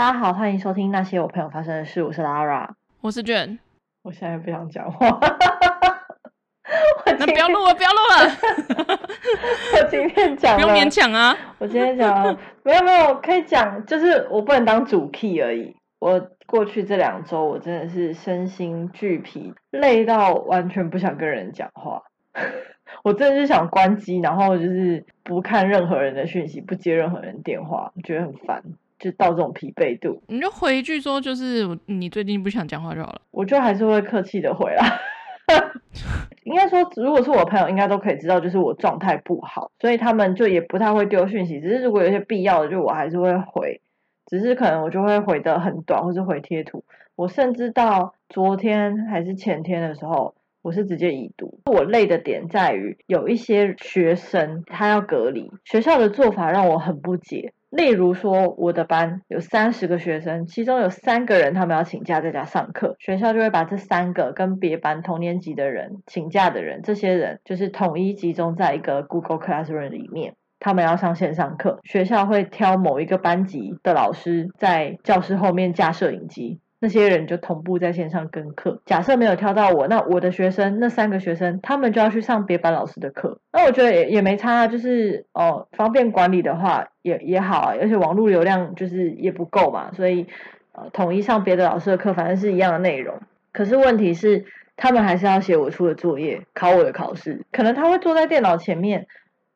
大家好，欢迎收听那些我朋友发生的事。我是 Lara，我是卷。我现在不想讲话。那不要录了，不要录了。我今天讲，不用勉强啊。我今天讲，没有没有，可以讲，就是我不能当主 key 而已。我过去这两周，我真的是身心俱疲，累到完全不想跟人讲话。我真的是想关机，然后就是不看任何人的讯息，不接任何人电话，觉得很烦，就到这种疲惫度。你就回一句说，就是你最近不想讲话就好了。我就还是会客气的回啦。应该说，如果是我朋友，应该都可以知道，就是我状态不好，所以他们就也不太会丢讯息。只是如果有些必要的，就我还是会回，只是可能我就会回得很短，或是回贴图。我甚至到昨天还是前天的时候。我是直接已读。我累的点在于有一些学生他要隔离，学校的做法让我很不解。例如说，我的班有三十个学生，其中有三个人他们要请假在家上课，学校就会把这三个跟别班同年级的人请假的人，这些人就是统一集中在一个 Google Classroom 里面，他们要上线上课，学校会挑某一个班级的老师在教室后面架摄影机。那些人就同步在线上跟课。假设没有挑到我，那我的学生那三个学生，他们就要去上别班老师的课。那我觉得也也没差啊，就是哦，方便管理的话也也好啊，而且网络流量就是也不够嘛，所以呃统一上别的老师的课，反正是一样的内容。可是问题是，他们还是要写我出的作业，考我的考试。可能他会坐在电脑前面，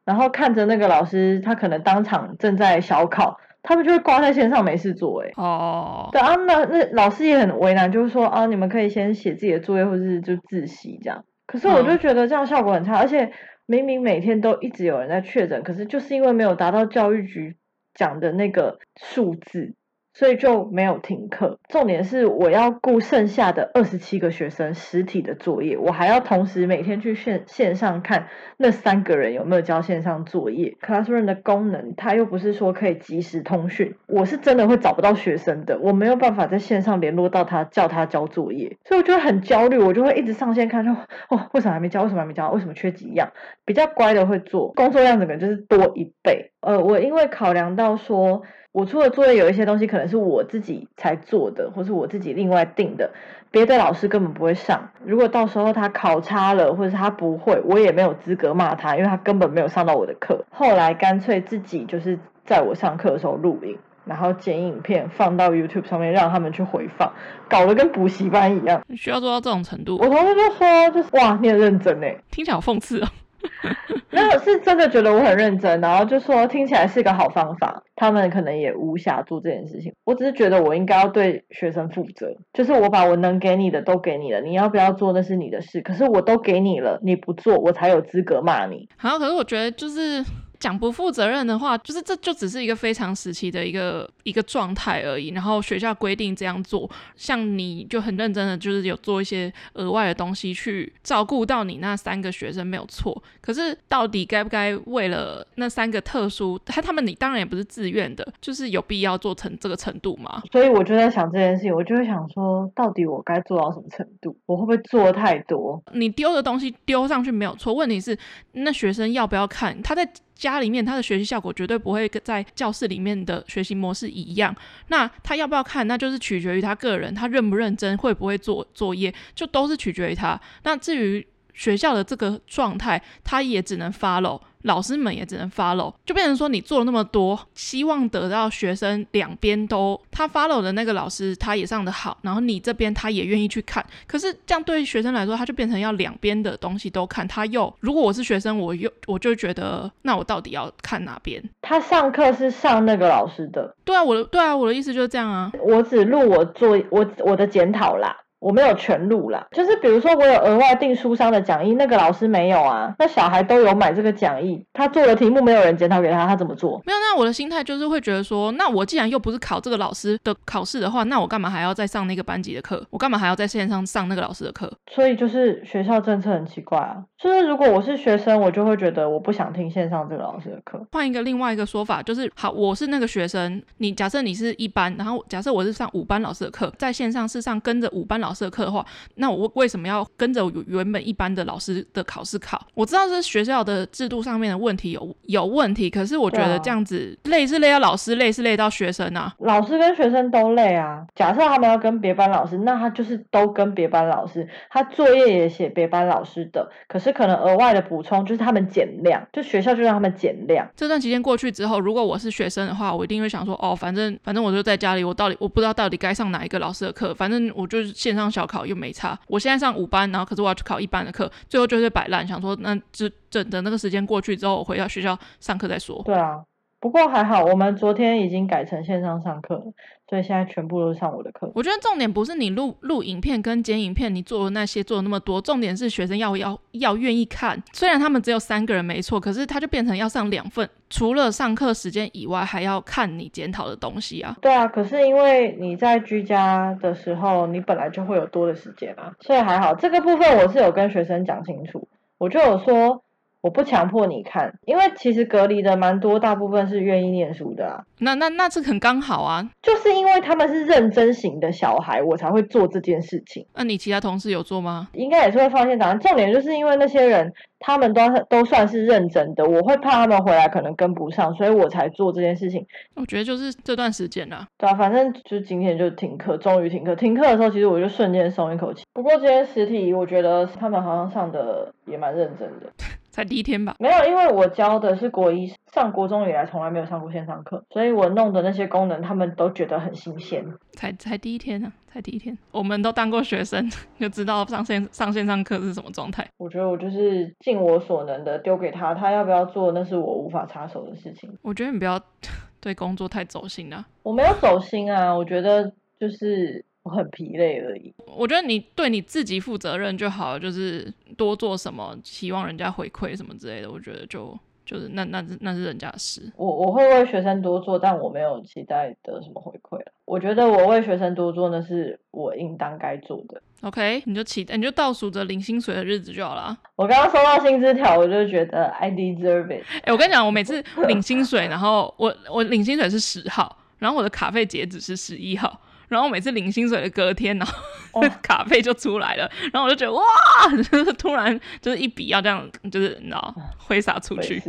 然后看着那个老师，他可能当场正在小考。他们就会挂在线上没事做，哎，哦，对啊，那那老师也很为难，就是说啊，你们可以先写自己的作业，或者是就自习这样。可是我就觉得这样效果很差，而且明明每天都一直有人在确诊，可是就是因为没有达到教育局讲的那个数字。所以就没有停课。重点是我要顾剩下的二十七个学生实体的作业，我还要同时每天去线线上看那三个人有没有交线上作业。Classroom 的功能，它又不是说可以即时通讯，我是真的会找不到学生的，我没有办法在线上联络到他，叫他交作业，所以我就很焦虑，我就会一直上线看，说哦，为什么还没交？为什么还没交？为什么缺几样？比较乖的会做，工作量整个就是多一倍。呃，我因为考量到说。我出的作业有一些东西可能是我自己才做的，或是我自己另外定的，别的老师根本不会上。如果到时候他考差了，或者是他不会，我也没有资格骂他，因为他根本没有上到我的课。后来干脆自己就是在我上课的时候录影，然后剪影片放到 YouTube 上面，让他们去回放，搞得跟补习班一样。你需要做到这种程度？我同学就说，就是哇，你很认真诶，听起来好讽刺哦。那我是真的觉得我很认真，然后就说听起来是个好方法，他们可能也无暇做这件事情。我只是觉得我应该要对学生负责，就是我把我能给你的都给你了，你要不要做那是你的事。可是我都给你了，你不做，我才有资格骂你。好，可是我觉得就是。讲不负责任的话，就是这就只是一个非常时期的一个一个状态而已。然后学校规定这样做，像你就很认真的，就是有做一些额外的东西去照顾到你那三个学生没有错。可是到底该不该为了那三个特殊，他他们你当然也不是自愿的，就是有必要做成这个程度吗？所以我就在想这件事情，我就会想说，到底我该做到什么程度？我会不会做太多？你丢的东西丢上去没有错，问题是那学生要不要看？他在。家里面他的学习效果绝对不会跟在教室里面的学习模式一样。那他要不要看，那就是取决于他个人，他认不认真，会不会做作业，就都是取决于他。那至于学校的这个状态，他也只能发喽。老师们也只能 follow，就变成说你做了那么多，希望得到学生两边都他 follow 的那个老师他也上得好，然后你这边他也愿意去看，可是这样对学生来说，他就变成要两边的东西都看，他又如果我是学生，我又我就觉得那我到底要看哪边？他上课是上那个老师的，对啊，我的对啊，我的意思就是这样啊，我只录我做我我的检讨啦。我没有全录啦，就是比如说我有额外订书商的讲义，那个老师没有啊，那小孩都有买这个讲义，他做的题目没有人检讨给他，他怎么做？没有，那我的心态就是会觉得说，那我既然又不是考这个老师的考试的话，那我干嘛还要再上那个班级的课？我干嘛还要在线上上那个老师的课？所以就是学校政策很奇怪啊，就是如果我是学生，我就会觉得我不想听线上这个老师的课。换一个另外一个说法，就是好，我是那个学生，你假设你是一班，然后假设我是上五班老师的课，在线上是上跟着五班老师的课的话，那我为什么要跟着原本一般的老师的考试考？我知道是学校的制度上面的问题有有问题，可是我觉得这样子累是累到老师，累是累到学生啊。老师跟学生都累啊。假设他们要跟别班老师，那他就是都跟别班老师，他作业也写别班老师的，可是可能额外的补充就是他们减量，就学校就让他们减量。这段期间过去之后，如果我是学生的话，我一定会想说，哦，反正反正我就在家里，我到底我不知道到底该上哪一个老师的课，反正我就是线上小考又没差。我现在上五班，然后可是我要去考一班的课，最后就是摆烂，想说那就等等那个时间过去之后，我回到学校上课再说。对啊。不过还好，我们昨天已经改成线上上课了，所以现在全部都是上我的课。我觉得重点不是你录录影片跟剪影片，你做的那些做的那么多，重点是学生要要要愿意看。虽然他们只有三个人没错，可是他就变成要上两份，除了上课时间以外，还要看你检讨的东西啊。对啊，可是因为你在居家的时候，你本来就会有多的时间啊，所以还好。这个部分我是有跟学生讲清楚，我就有说。我不强迫你看，因为其实隔离的蛮多，大部分是愿意念书的啊。那那那这很刚好啊，就是因为他们是认真型的小孩，我才会做这件事情。那你其他同事有做吗？应该也是会放线档案。重点就是因为那些人，他们都都算是认真的，我会怕他们回来可能跟不上，所以我才做这件事情。我觉得就是这段时间啦。对啊，反正就今天就停课，终于停课。停课的时候，其实我就瞬间松一口气。不过今天实体，我觉得他们好像上的也蛮认真的。才第一天吧？没有，因为我教的是国一，上国中以来从来没有上过线上课，所以我弄的那些功能，他们都觉得很新鲜。才才第一天呢、啊，才第一天，我们都当过学生，就知道上线上线上课是什么状态。我觉得我就是尽我所能的丢给他，他要不要做，那是我无法插手的事情。我觉得你不要 对工作太走心了。我没有走心啊，我觉得就是。我很疲累而已。我觉得你对你自己负责任就好，就是多做什么，希望人家回馈什么之类的。我觉得就就是那那那是人家的事。我我会为学生多做，但我没有期待得什么回馈。我觉得我为学生多做，那是我应当该做的。OK，你就期待，你就倒数着领薪水的日子就好了。我刚刚收到薪资条，我就觉得 I deserve it。哎、欸，我跟你讲，我每次领薪水，然后我我领薪水是十号，然后我的卡费截止是十一号。然后每次领薪水的隔天，然后、哦、卡费就出来了，然后我就觉得哇，就是突然就是一笔要这样，就是你知道挥洒出去。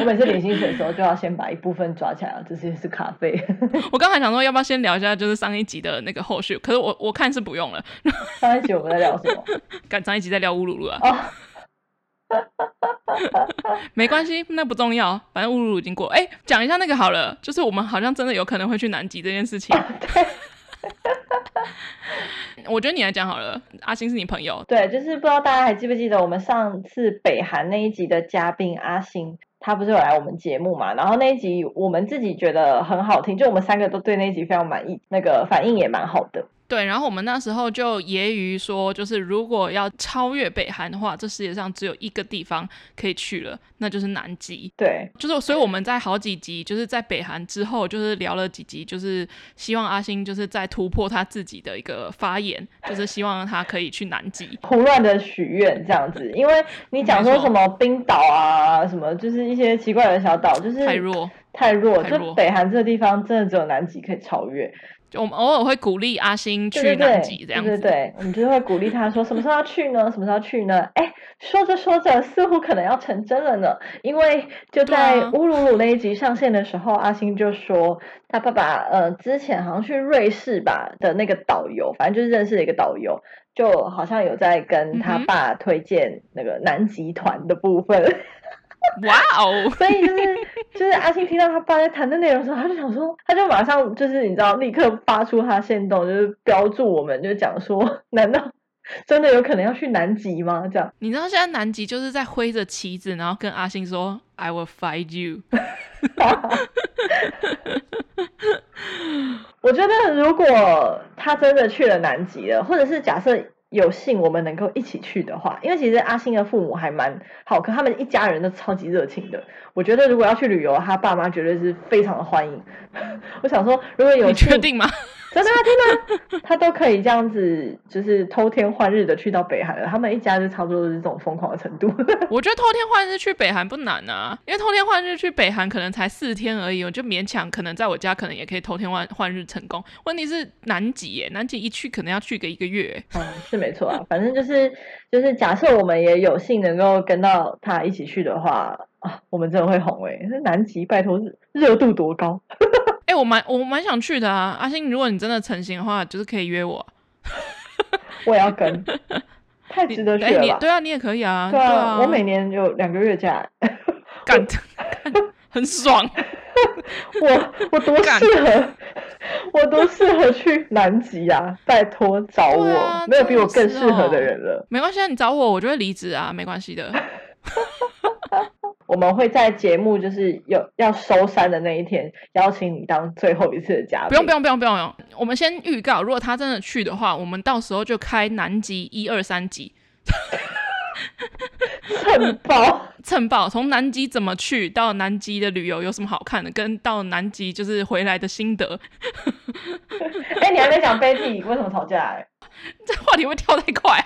我每次领薪水的时候，就要先把一部分抓起来，这些是卡费。我刚才想说要不要先聊一下，就是上一集的那个后续，可是我我看是不用了。上一集我们在聊什么？赶上一集在聊乌鲁鲁啊。哦没关系，那不重要，反正乌鲁鲁已经过了。哎，讲一下那个好了，就是我们好像真的有可能会去南极这件事情。我觉得你来讲好了，阿星是你朋友。对，就是不知道大家还记不记得我们上次北韩那一集的嘉宾阿星，他不是有来我们节目嘛？然后那一集我们自己觉得很好听，就我们三个都对那一集非常满意，那个反应也蛮好的。对，然后我们那时候就揶揄说，就是如果要超越北韩的话，这世界上只有一个地方可以去了，那就是南极。对，就是所以我们在好几集，就是在北韩之后，就是聊了几集，就是希望阿星就是在突破他自己的一个发言，就是希望他可以去南极。胡乱的许愿这样子，因为你讲说什么冰岛啊，什么就是一些奇怪的小岛，就是太弱，太弱，太弱，就北韩这个地方真的只有南极可以超越。我们偶尔会鼓励阿星去南极，这样子。对对对，我们就会鼓励他说：“什么时候要去呢？什么时候要去呢？”哎，说着说着，似乎可能要成真了呢。因为就在乌鲁鲁那一集上线的时候，啊、阿星就说他爸爸呃之前好像去瑞士吧的那个导游，反正就是认识了一个导游，就好像有在跟他爸推荐那个南极团的部分。嗯 哇哦！所以就是就是阿星听到他爸在谈的内容的时候，他就想说，他就马上就是你知道，立刻发出他线动，就是标注我们，就讲说，难道真的有可能要去南极吗？这样，你知道现在南极就是在挥着旗子，然后跟阿星说，I will find you。我觉得如果他真的去了南极了，或者是假设。有幸我们能够一起去的话，因为其实阿星的父母还蛮好，可他们一家人都超级热情的。我觉得如果要去旅游，他爸妈绝对是非常的欢迎。我想说，如果有你确定吗？真的啊，真的，他都可以这样子，就是偷天换日的去到北韩了。他们一家就差不多是这种疯狂的程度。我觉得偷天换日去北韩不难啊，因为偷天换日去北韩可能才四天而已，我就勉强可能在我家可能也可以偷天换换日成功。问题是南极耶，南极一去可能要去个一个月。嗯，是没错啊，反正就是就是假设我们也有幸能够跟到他一起去的话啊，我们真的会红哎。那南极拜托热度多高？我蛮我蛮想去的啊，阿星，如果你真的成型的话，就是可以约我，我也要跟，太值得去了对啊，你也可以啊，对啊，我每年有两个月假，干，很爽，我 我多适合，我多适合去南极啊！拜托找我，啊、没有比我更适合的人了。没关系，你找我，我就会离职啊，没关系的。我们会在节目就是有要收山的那一天，邀请你当最后一次的嘉宾。不用不用不用不用，我们先预告，如果他真的去的话，我们到时候就开南极一二三集，蹭爆蹭爆，从南极怎么去到南极的旅游有什么好看的，跟到南极就是回来的心得。哎、欸，你还没讲飞弟为什么吵架？哎，这话题会跳太快。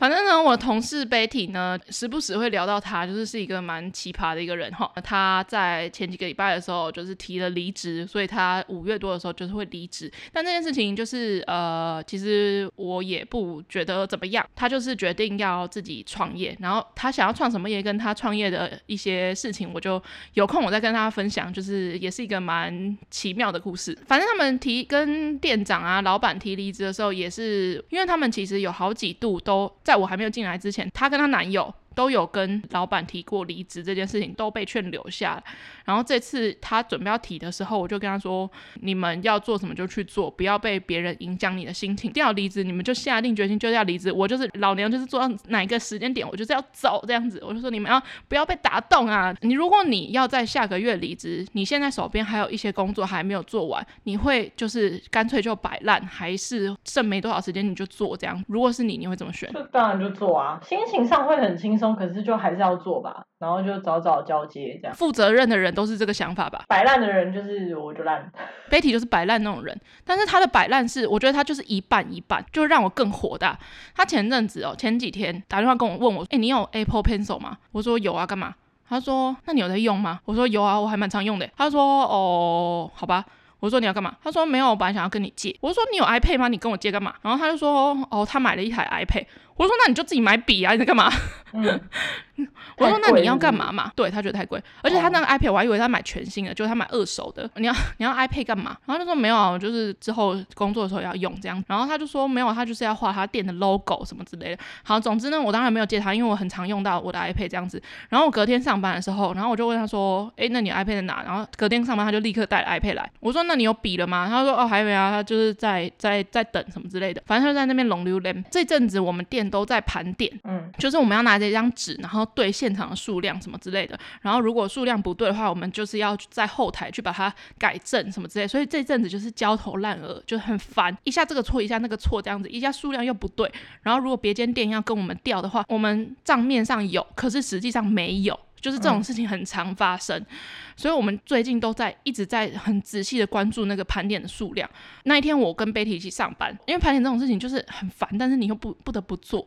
反正呢，我同事 Betty 呢，时不时会聊到他，就是是一个蛮奇葩的一个人哈。他在前几个礼拜的时候，就是提了离职，所以他五月多的时候就是会离职。但这件事情就是呃，其实我也不觉得怎么样。他就是决定要自己创业，然后他想要创什么业，跟他创业的一些事情，我就有空我再跟他分享。就是也是一个蛮奇妙的故事。反正他们提跟店长啊、老板提离职的时候，也是因为他们其实有好几度都。在我还没有进来之前，她跟她男友都有跟老板提过离职这件事情，都被劝留下。然后这次他准备要提的时候，我就跟他说：“你们要做什么就去做，不要被别人影响你的心情。定要离职，你们就下定决心就要离职。我就是老娘，就是做到哪一个时间点，我就是要走这样子。我就说你们要不要被打动啊？你如果你要在下个月离职，你现在手边还有一些工作还没有做完，你会就是干脆就摆烂，还是剩没多少时间你就做这样？如果是你，你会怎么选？就当然就做啊，心情上会很轻松，可是就还是要做吧。然后就早早交接这样。负责任的人都是这个想法吧？摆烂的人就是我就烂，Betty 就是摆烂那种人。但是他的摆烂是，我觉得他就是一半一半，就让我更火大。他前阵子哦，前几天打电话跟我问我，哎，你有 Apple Pencil 吗？我说有啊，干嘛？他说那你有在用吗？我说有啊，我还蛮常用的。他说哦，好吧。我说你要干嘛？他说没有，我本来想要跟你借。我说你有 iPad 吗？你跟我借干嘛？然后他就说哦，他买了一台 iPad。我说那你就自己买笔啊，你在干嘛？嗯 我说：“那你要干嘛嘛？”对，他觉得太贵，而且他那个 iPad 我还以为他买全新的，就是他买二手的。你要 你要 iPad 干嘛？然后他就说没有啊，我就是之后工作的时候要用这样。然后他就说没有，他就是要画他店的 logo 什么之类的。好，总之呢，我当然没有借他，因为我很常用到我的 iPad 这样子。然后我隔天上班的时候，然后我就问他说：“哎，那你 iPad 在哪？”然后隔天上班他就立刻带了 iPad 来。我说：“那你有笔了吗？”他说：“哦，还没啊，他就是在在在等什么之类的。反正他就在那边龙溜溜。这阵子我们店都在盘点，嗯，就是我们要拿着一张纸，然后对现场的数量。什么之类的，然后如果数量不对的话，我们就是要在后台去把它改正什么之类的，所以这阵子就是焦头烂额，就很烦，一下这个错，一下那个错，这样子，一下数量又不对，然后如果别间店要跟我们调的话，我们账面上有，可是实际上没有，就是这种事情很常发生，嗯、所以我们最近都在一直在很仔细的关注那个盘点的数量。那一天我跟 Betty 一起上班，因为盘点这种事情就是很烦，但是你又不不得不做。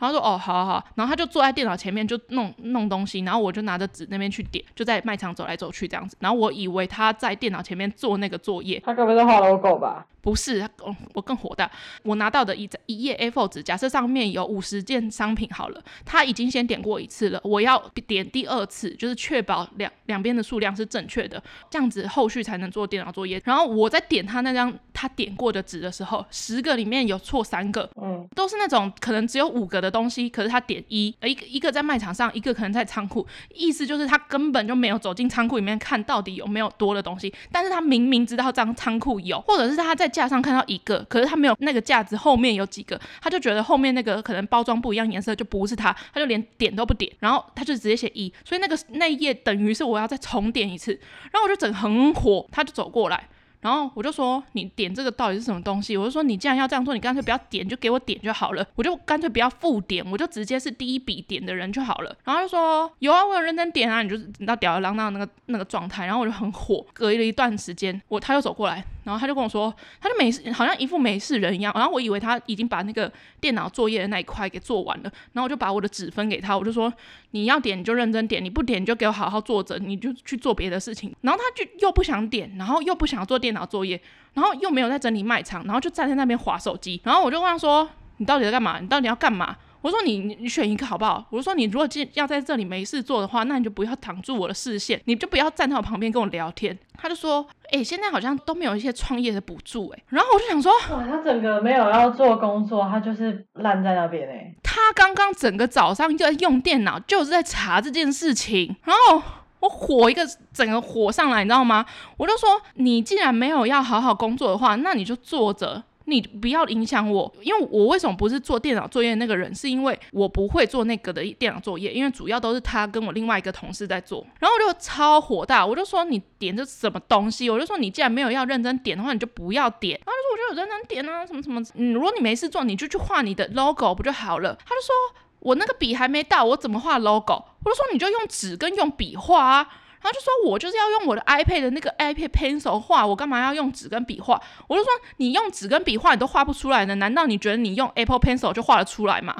然后说哦，好好好，然后他就坐在电脑前面就弄弄东西，然后我就拿着纸那边去点，就在卖场走来走去这样子。然后我以为他在电脑前面做那个作业，他可能是画 logo 吧？不是，我我更火大。我拿到的一一页 A4 纸，假设上面有五十件商品好了，他已经先点过一次了，我要点第二次，就是确保两两边的数量是正确的，这样子后续才能做电脑作业。然后我在点他那张他点过的纸的时候，十个里面有错三个，嗯，都是那种可能只有五个的东西，可是他点一，一个一个在卖场上，一个可能在仓库，意思就是他根本就没有走进仓库里面看到底有没有多的东西，但是他明明知道这张仓库有，或者是他在。架上看到一个，可是他没有那个架子后面有几个，他就觉得后面那个可能包装不一样颜色就不是他，他就连点都不点，然后他就直接写一，所以那个那一页等于是我要再重点一次，然后我就整很火，他就走过来，然后我就说，你点这个到底是什么东西？我就说，你既然要这样做，你干脆不要点，就给我点就好了。我就干脆不要复点，我就直接是第一笔点的人就好了。然后就说，有啊，我有认真点啊，你就你到吊儿郎当那个那个状态。然后我就很火，隔了一段时间，我他又走过来，然后他就跟我说，他就没事，好像一副没事人一样。然后我以为他已经把那个电脑作业的那一块给做完了，然后我就把我的纸分给他，我就说，你要点你就认真点，你不点你就给我好好坐着，你就去做别的事情。然后他就又不想点，然后又不想做电脑作业，然后又没有在整理卖场，然后就站在那边划手机。然后我就问他说：“你到底在干嘛？你到底要干嘛？”我说你：“你你选一个好不好？”我就说：“你如果要在这里没事做的话，那你就不要挡住我的视线，你就不要站在我旁边跟我聊天。”他就说：“哎、欸，现在好像都没有一些创业的补助哎。”然后我就想说：“哇，他整个没有要做工作，他就是烂在那边哎。”他刚刚整个早上就在用电脑，就是在查这件事情，然后。我火一个，整个火上来，你知道吗？我就说，你既然没有要好好工作的话，那你就坐着，你不要影响我。因为我为什么不是做电脑作业那个人？是因为我不会做那个的电脑作业，因为主要都是他跟我另外一个同事在做。然后我就超火大，我就说，你点这什么东西？我就说，你既然没有要认真点的话，你就不要点。然后他说，我就有认真点啊，什么什么。嗯，如果你没事做，你就去画你的 logo 不就好了？他就说。我那个笔还没到，我怎么画 logo？我就说你就用纸跟用笔画啊，然后就说我就是要用我的 iPad 的那个 iPad Pencil 画，我干嘛要用纸跟笔画？我就说你用纸跟笔画你都画不出来呢，难道你觉得你用 Apple Pencil 就画得出来吗？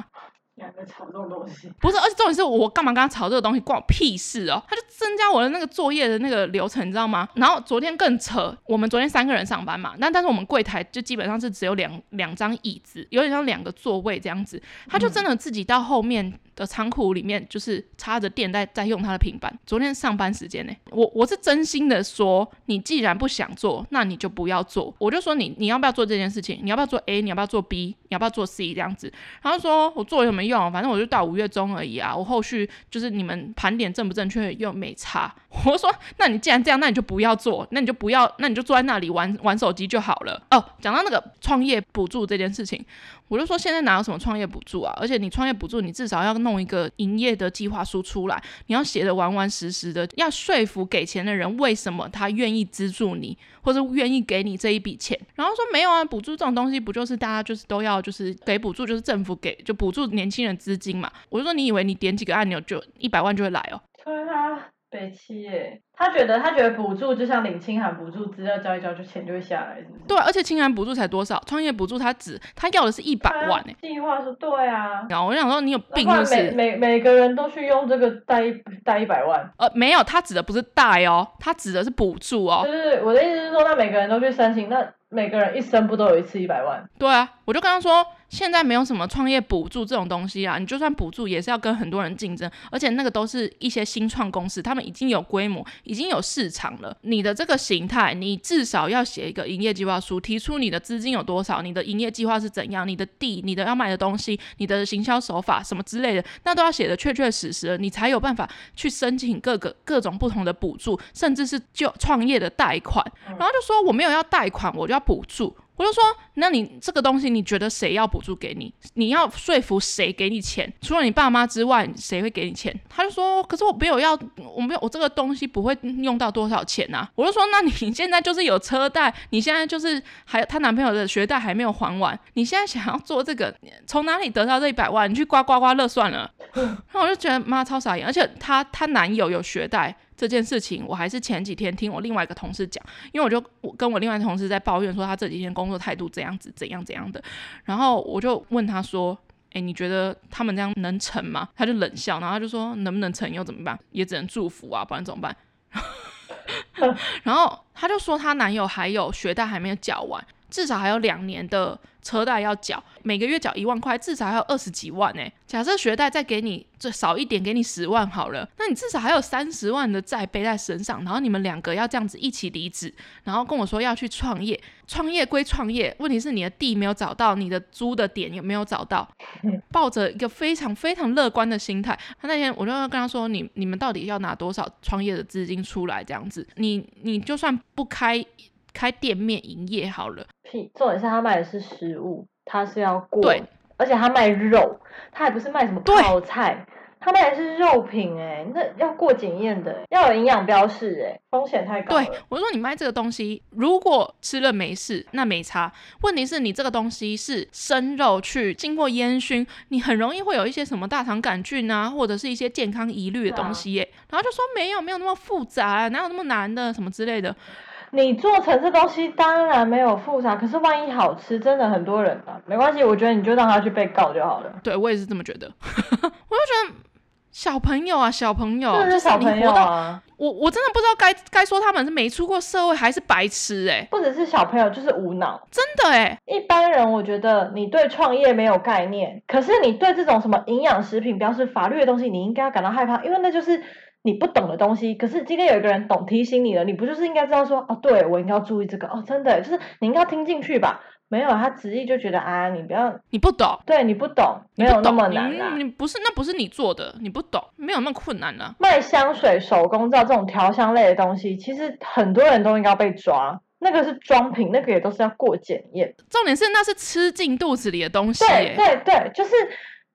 两个吵这种东西，不是，而且重点是我干嘛跟他吵这个东西，关我屁事哦！他就增加我的那个作业的那个流程，你知道吗？然后昨天更扯，我们昨天三个人上班嘛，那但是我们柜台就基本上是只有两两张椅子，有点像两个座位这样子，他就真的自己到后面。的仓库里面就是插着电在在用他的平板。昨天上班时间呢，我我是真心的说，你既然不想做，那你就不要做。我就说你你要不要做这件事情？你要不要做 A？你要不要做 B？你要不要做 C？这样子。然后说我做有什么用？反正我就到五月中而已啊。我后续就是你们盘点正不正确又没差。我说那你既然这样，那你就不要做，那你就不要，那你就坐在那里玩玩手机就好了。哦，讲到那个创业补助这件事情，我就说现在哪有什么创业补助啊？而且你创业补助，你至少要弄一个营业的计划书出来，你要写的完完实实的，要说服给钱的人为什么他愿意资助你，或者愿意给你这一笔钱。然后说没有啊，补助这种东西不就是大家就是都要就是给补助，就是政府给就补助年轻人资金嘛。我就说你以为你点几个按钮就一百万就会来哦？对啊。北七耶，他觉得他觉得补助就像领清寒补助，资料交一交就钱就会下来，是不是？对，而且清寒补助才多少？创业补助他只他要的是一百万哎。计划是对啊。然后我就想说你有病是不是？每每每个人都去用这个贷一贷一百万？呃，没有，他指的不是贷哦，他指的是补助哦。对对对，我的意思是说，那每个人都去申请，那每个人一生不都有一次一百万？对啊，我就跟他说。现在没有什么创业补助这种东西啊，你就算补助也是要跟很多人竞争，而且那个都是一些新创公司，他们已经有规模，已经有市场了。你的这个形态，你至少要写一个营业计划书，提出你的资金有多少，你的营业计划是怎样，你的地、你的要卖的东西、你的行销手法什么之类的，那都要写的确确实实，你才有办法去申请各个各种不同的补助，甚至是就创业的贷款。然后就说我没有要贷款，我就要补助。我就说，那你这个东西，你觉得谁要补助给你？你要说服谁给你钱？除了你爸妈之外，谁会给你钱？他就说，可是我没有要，我没有，我这个东西不会用到多少钱啊。我就说，那你现在就是有车贷，你现在就是还有她男朋友的学贷还没有还完，你现在想要做这个，从哪里得到这一百万？你去刮刮刮乐算了。然后我就觉得妈超傻眼，而且她她男友有学贷。这件事情我还是前几天听我另外一个同事讲，因为我就我跟我另外一个同事在抱怨说他这几天工作态度怎样子怎样怎样的，然后我就问他说：“诶，你觉得他们这样能成吗？”他就冷笑，然后他就说：“能不能成又怎么办？也只能祝福啊，不然怎么办？” 然后他就说他男友还有学贷还没有缴完，至少还有两年的。车贷要缴，每个月缴一万块，至少还有二十几万呢。假设学贷再给你最少一点，给你十万好了，那你至少还有三十万的债背在身上。然后你们两个要这样子一起离职，然后跟我说要去创业。创业归创业，问题是你的地没有找到，你的租的点有没有找到？抱着一个非常非常乐观的心态，他那天我就跟他说：“你你们到底要拿多少创业的资金出来？这样子，你你就算不开。”开店面营业好了，屁！重点是他卖的是食物，他是要过，对，而且他卖肉，他还不是卖什么泡菜，他卖的是肉品哎，那要过检验的，要有营养标示哎，风险太高了。对，我说你卖这个东西，如果吃了没事，那没差。问题是你这个东西是生肉去经过烟熏，你很容易会有一些什么大肠杆菌啊，或者是一些健康疑虑的东西耶。啊、然后就说没有，没有那么复杂，哪有那么难的什么之类的。你做成这东西当然没有复杂，可是万一好吃，真的很多人啊，没关系，我觉得你就让他去被告就好了。对，我也是这么觉得，我就觉得。小朋友啊，小朋友，就是小朋友啊！我我真的不知道该该说他们是没出过社会还是白痴哎、欸，不只是小朋友，就是无脑，真的哎、欸。一般人我觉得你对创业没有概念，可是你对这种什么营养食品标示法律的东西，你应该要感到害怕，因为那就是你不懂的东西。可是今天有一个人懂提醒你了，你不就是应该知道说哦，对我应该要注意这个哦，真的就是你应该要听进去吧。没有，他执意就觉得啊，你不要，你不懂，对你不懂，没有那么难啦。你不是，那不是你做的，你不懂，没有那么困难啦。卖香水、手工皂这种调香类的东西，其实很多人都应该要被抓。那个是装品，那个也都是要过检验。重点是那是吃进肚子里的东西。对对对，就是。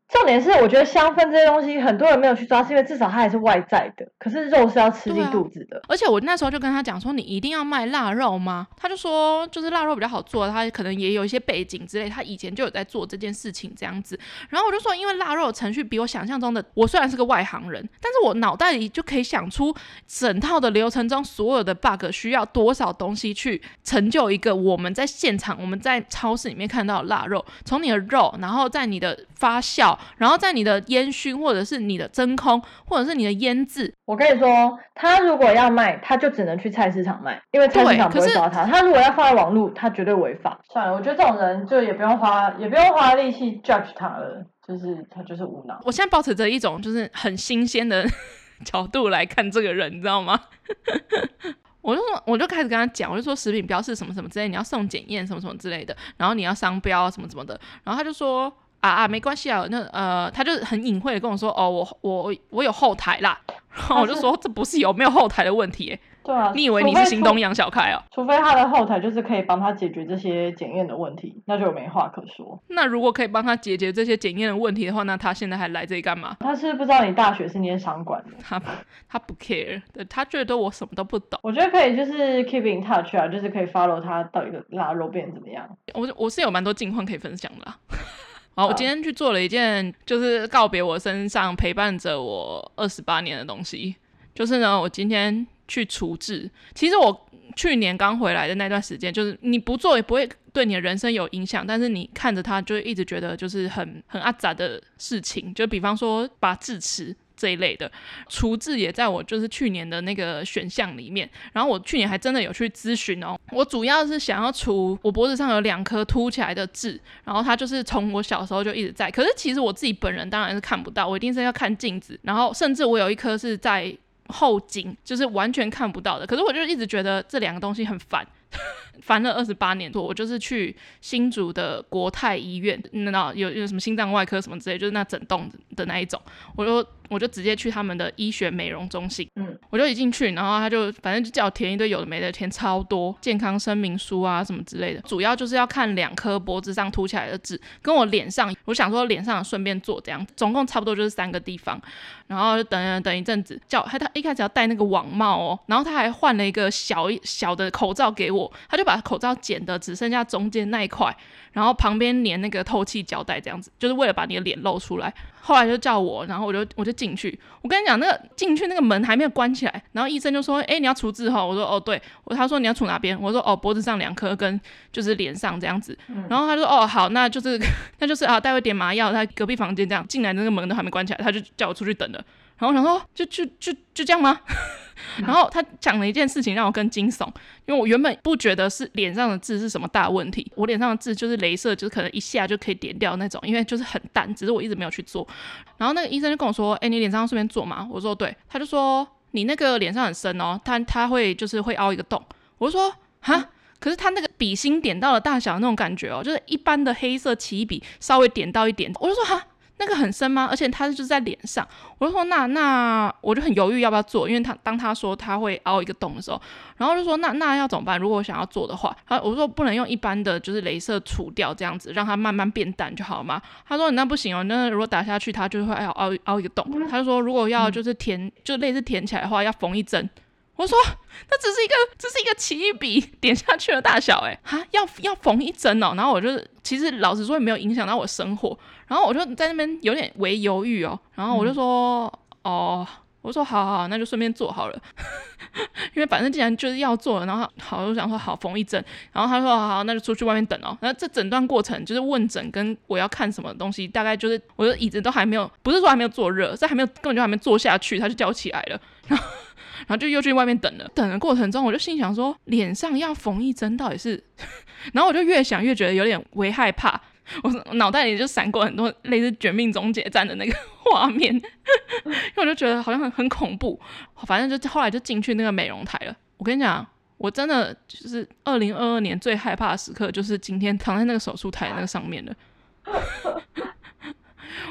重点是，我觉得香氛这些东西，很多人没有去抓，是因为至少它还是外在的。可是肉是要吃进肚子的。啊。而且我那时候就跟他讲说：“你一定要卖腊肉吗？”他就说：“就是腊肉比较好做，他可能也有一些背景之类，他以前就有在做这件事情这样子。”然后我就说：“因为腊肉的程序比我想象中的，我虽然是个外行人，但是我脑袋里就可以想出整套的流程中所有的 bug 需要多少东西去成就一个我们在现场我们在超市里面看到的腊肉，从你的肉，然后在你的发酵。”然后在你的烟熏，或者是你的真空，或者是你的腌制，我跟你说，他如果要卖，他就只能去菜市场卖，因为菜市场不会抓他。他如果要放在网络，他绝对违法。算了，我觉得这种人就也不用花，也不用花力气 judge 他了，就是他就是无脑。我现在抱持着一种就是很新鲜的 角度来看这个人，你知道吗？我就说，我就开始跟他讲，我就说食品标示什么什么之类，你要送检验什么什么之类的，然后你要商标什么什么的，然后他就说。啊啊，没关系啊，那呃，他就很隐晦的跟我说，哦，我我我有后台啦，然后我就说，这不是有没有后台的问题，对啊，你以为你是新东阳小开哦？除非他的后台就是可以帮他解决这些检验的问题，那就没话可说。那如果可以帮他解决这些检验的问题的话，那他现在还来这里干嘛？他是不知道你大学是念商管的，他他不 care，他觉得我什么都不懂。我觉得可以，就是 keep in touch 啊，就是可以 follow 他到底的腊肉变怎么样。我我是有蛮多近况可以分享的啦。好，我今天去做了一件，就是告别我身上陪伴着我二十八年的东西。就是呢，我今天去除痣。其实我去年刚回来的那段时间，就是你不做也不会对你的人生有影响，但是你看着它，就一直觉得就是很很阿杂的事情。就比方说拔智齿。这一类的除痣也在我就是去年的那个选项里面，然后我去年还真的有去咨询哦。我主要是想要除我脖子上有两颗凸起来的痣，然后它就是从我小时候就一直在，可是其实我自己本人当然是看不到，我一定是要看镜子，然后甚至我有一颗是在后颈，就是完全看不到的。可是我就一直觉得这两个东西很烦。烦了二十八年多，我就是去新竹的国泰医院，那有有什么心脏外科什么之类，就是那整栋的那一种，我就我就直接去他们的医学美容中心，嗯，我就一进去，然后他就反正就叫我填一堆有的没的，填超多健康声明书啊什么之类的，主要就是要看两颗脖子上凸起来的痣，跟我脸上，我想说脸上顺便做这样，总共差不多就是三个地方，然后就等等一阵子，叫他他一开始要戴那个网帽哦，然后他还换了一个小小的口罩给我，他就把口罩剪的只剩下中间那一块，然后旁边粘那个透气胶带，这样子就是为了把你的脸露出来。后来就叫我，然后我就我就进去。我跟你讲，那个进去那个门还没有关起来，然后医生就说：“哎，你要除痣哈？”我说：“哦，对。”我他说：“你要除哪边？”我说：“哦，脖子上两颗跟就是脸上这样子。”然后他说：“哦，好，那就是 那就是啊，待会点麻药。”他隔壁房间这样进来，那个门都还没关起来，他就叫我出去等了。然后我想说，就就就就这样吗？然后他讲了一件事情让我更惊悚，因为我原本不觉得是脸上的痣是什么大问题，我脸上的痣就是镭射，就是可能一下就可以点掉那种，因为就是很淡，只是我一直没有去做。然后那个医生就跟我说：“哎，你脸上要顺便做嘛？”我说：“对。”他就说：“你那个脸上很深哦，他他会就是会凹一个洞。”我就说：“哈，可是他那个笔芯点到了大小的那种感觉哦，就是一般的黑色起笔稍微点到一点。”我就说：“哈。”那个很深吗？而且它就是在脸上。我就说那那我就很犹豫要不要做，因为他当他说他会凹一个洞的时候，然后就说那那要怎么办？如果我想要做的话，他我说不能用一般的就是镭射除掉这样子，让它慢慢变淡就好吗？他说你那不行哦，那如果打下去它就会要凹凹一个洞。他就说如果要就是填就类似填起来的话，要缝一针。我说，那只是一个，这是一个奇异笔点下去的大小，哎，哈，要要缝一针哦。然后我就，其实老实说也没有影响到我生活。然后我就在那边有点微犹豫哦。然后我就说，嗯、哦，我说好好好，那就顺便做好了，因为反正既然就是要做了，然后好，我想说好缝一针。然后他说好，好，那就出去外面等哦。然后这整段过程就是问诊跟我要看什么东西，大概就是我的椅子都还没有，不是说还没有坐热，是还没有根本就还没坐下去，他就叫起来了。然后。然后就又去外面等了，等的过程中，我就心想说，脸上要缝一针到底是？然后我就越想越觉得有点微害怕，我脑袋里就闪过很多类似《绝命终结战》的那个 画面，因为我就觉得好像很很恐怖。反正就后来就进去那个美容台了。我跟你讲，我真的就是二零二二年最害怕的时刻，就是今天躺在那个手术台那个上面的。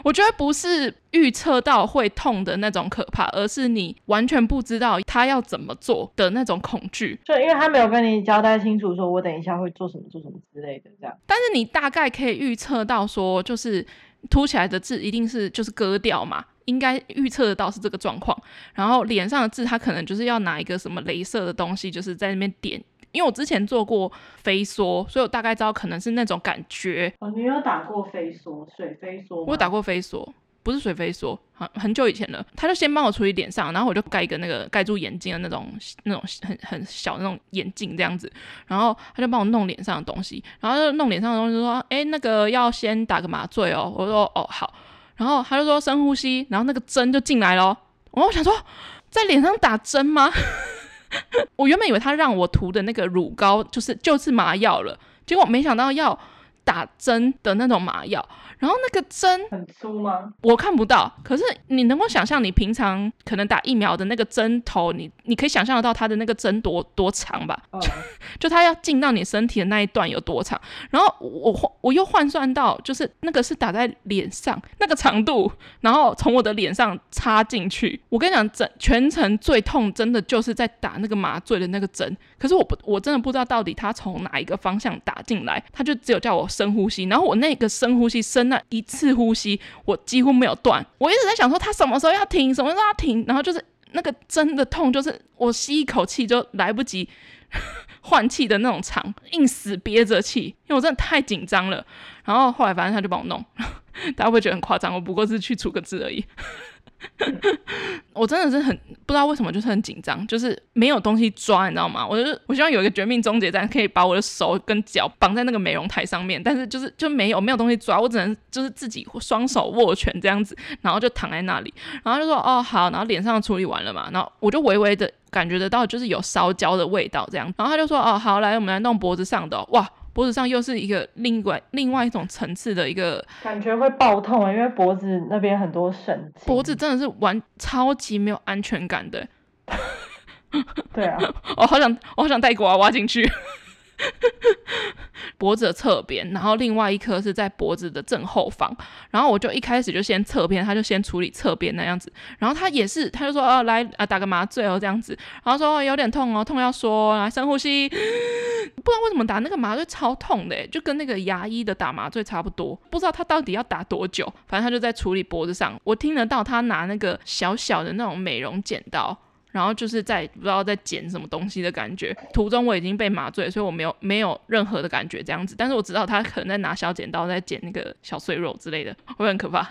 我觉得不是预测到会痛的那种可怕，而是你完全不知道他要怎么做的那种恐惧。就因为他没有跟你交代清楚，说我等一下会做什么、做什么之类的这样。但是你大概可以预测到，说就是凸起来的痣一定是就是割掉嘛，应该预测得到是这个状况。然后脸上的痣，他可能就是要拿一个什么镭射的东西，就是在那边点。因为我之前做过飞梭，所以我大概知道可能是那种感觉。哦，你有打过飞梭，水飞梭？我有打过飞梭，不是水飞梭，很很久以前了。他就先帮我处理脸上，然后我就盖一个那个盖住眼睛的那种那种很很小的那种眼镜这样子，然后他就帮我弄脸上的东西，然后就弄脸上的东西就说，哎，那个要先打个麻醉哦。我说哦好，然后他就说深呼吸，然后那个针就进来了。我想说，在脸上打针吗？我原本以为他让我涂的那个乳膏就是就是麻药了，结果没想到要打针的那种麻药。然后那个针很粗吗？我看不到，可是你能够想象你平常可能打疫苗的那个针头，你你可以想象得到它的那个针多多长吧？哦、就它要进到你身体的那一段有多长。然后我我又换算到，就是那个是打在脸上那个长度，然后从我的脸上插进去。我跟你讲，整全程最痛真的就是在打那个麻醉的那个针。可是我不我真的不知道到底他从哪一个方向打进来，他就只有叫我深呼吸，然后我那个深呼吸深。那一次呼吸，我几乎没有断。我一直在想说，他什么时候要停，什么时候要停。然后就是那个真的痛，就是我吸一口气就来不及 换气的那种长，硬死憋着气，因为我真的太紧张了。然后后来反正他就帮我弄，大家会觉得很夸张，我不过是去除个痣而已。我真的是很不知道为什么，就是很紧张，就是没有东西抓，你知道吗？我就是我希望有一个绝命终结站，可以把我的手跟脚绑在那个美容台上面，但是就是就没有没有东西抓，我只能就是自己双手握拳这样子，然后就躺在那里，然后就说哦好，然后脸上处理完了嘛，然后我就微微的感觉得到就是有烧焦的味道这样，然后他就说哦好，来我们来弄脖子上的，哇。脖子上又是一个另外另外一种层次的一个感觉会爆痛啊，因为脖子那边很多神经。脖子真的是完超级没有安全感的。对啊，我 好想我好想带一个娃娃进去。脖子的侧边，然后另外一颗是在脖子的正后方，然后我就一开始就先侧边，他就先处理侧边那样子，然后他也是，他就说哦来啊打个麻醉哦这样子，然后说有点痛哦，痛要说来深呼吸，不知道为什么打那个麻醉超痛的，就跟那个牙医的打麻醉差不多，不知道他到底要打多久，反正他就在处理脖子上，我听得到他拿那个小小的那种美容剪刀。然后就是在不知道在剪什么东西的感觉，途中我已经被麻醉，所以我没有没有任何的感觉这样子。但是我知道他可能在拿小剪刀在剪那个小碎肉之类的，会很可怕。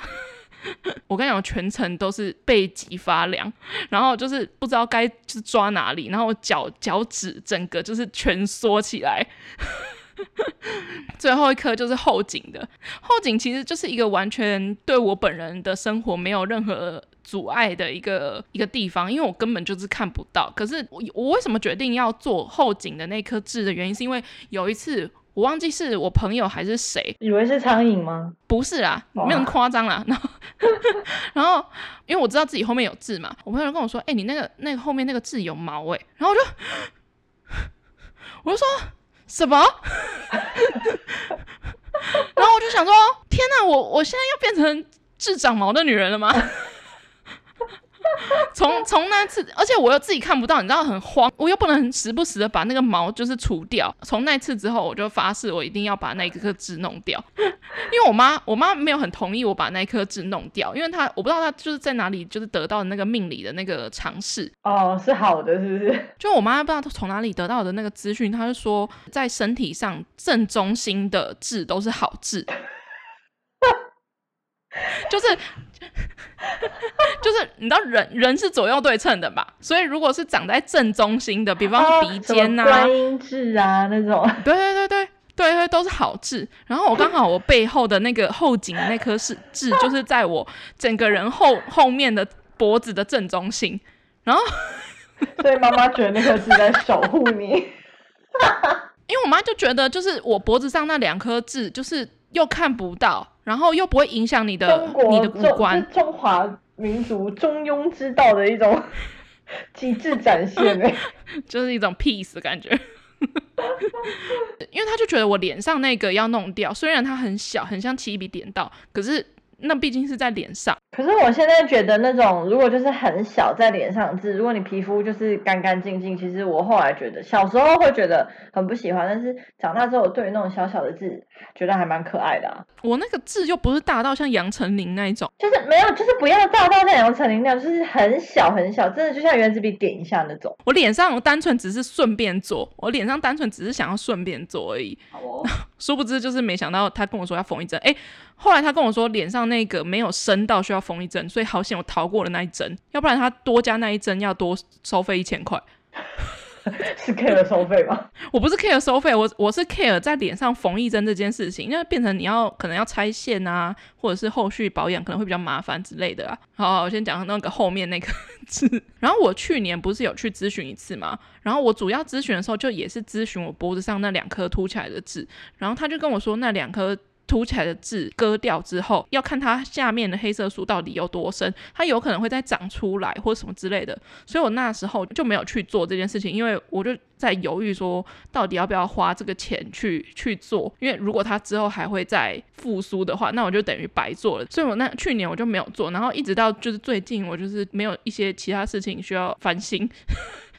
我跟你讲，全程都是背脊发凉，然后就是不知道该就是抓哪里，然后脚脚趾整个就是蜷缩起来。最后一颗就是后颈的，后颈其实就是一个完全对我本人的生活没有任何阻碍的一个一个地方，因为我根本就是看不到。可是我我为什么决定要做后颈的那颗痣的原因，是因为有一次我忘记是我朋友还是谁，以为是苍蝇吗？不是啊，没有那么夸张啦。然后 然后因为我知道自己后面有痣嘛，我朋友跟我说：“哎、欸，你那个那个后面那个痣有毛哎。”然后我就 我就说。什么？然后我就想说，天哪！我我现在要变成治长毛的女人了吗？从从那次，而且我又自己看不到，你知道很慌，我又不能时不时的把那个毛就是除掉。从那次之后，我就发誓我一定要把那一颗痣弄掉，因为我妈我妈没有很同意我把那一颗痣弄掉，因为她我不知道她就是在哪里就是得到的那个命理的那个尝试哦，是好的是不是？就我妈不知道从哪里得到的那个资讯，她就说在身体上正中心的痣都是好痣，就是。就是你知道人人是左右对称的吧，所以如果是长在正中心的，比方鼻尖呐、啊、观音痣啊那种，对对对对对对，都是好痣。然后我刚好我背后的那个后颈那颗是痣，就是在我整个人后后面的脖子的正中心。然后，所以妈妈觉得那颗痣在守护你，因为我妈就觉得就是我脖子上那两颗痣，就是又看不到。然后又不会影响你的你的五官，中华民族中庸之道的一种 极致展现哎，就是一种 peace 的感觉，因为他就觉得我脸上那个要弄掉，虽然它很小，很像起一笔点到，可是。那毕竟是在脸上，可是我现在觉得那种如果就是很小在脸上痣，如果你皮肤就是干干净净，其实我后来觉得小时候会觉得很不喜欢，但是长大之后我对于那种小小的痣觉得还蛮可爱的啊。我那个痣又不是大到像杨丞琳那一种，就是没有，就是不要大到像杨丞琳那样，就是很小很小，真的就像原子笔点一下那种。我脸上我单纯只是顺便做，我脸上单纯只是想要顺便做而已。好哦，殊不知就是没想到他跟我说要缝一针，哎。后来他跟我说，脸上那个没有深到需要缝一针，所以好险我逃过了那一针，要不然他多加那一针要多收费一千块。是 care 收费吗？我不是 care 收费，我我是 care 在脸上缝一针这件事情，因为变成你要可能要拆线啊，或者是后续保养可能会比较麻烦之类的啊。好，好，我先讲那个后面那个字。然后我去年不是有去咨询一次吗？然后我主要咨询的时候就也是咨询我脖子上那两颗凸起来的痣，然后他就跟我说那两颗。凸起来的痣割掉之后，要看它下面的黑色素到底有多深，它有可能会再长出来或什么之类的。所以我那时候就没有去做这件事情，因为我就在犹豫说，到底要不要花这个钱去去做。因为如果它之后还会再复苏的话，那我就等于白做了。所以我那去年我就没有做，然后一直到就是最近，我就是没有一些其他事情需要烦心。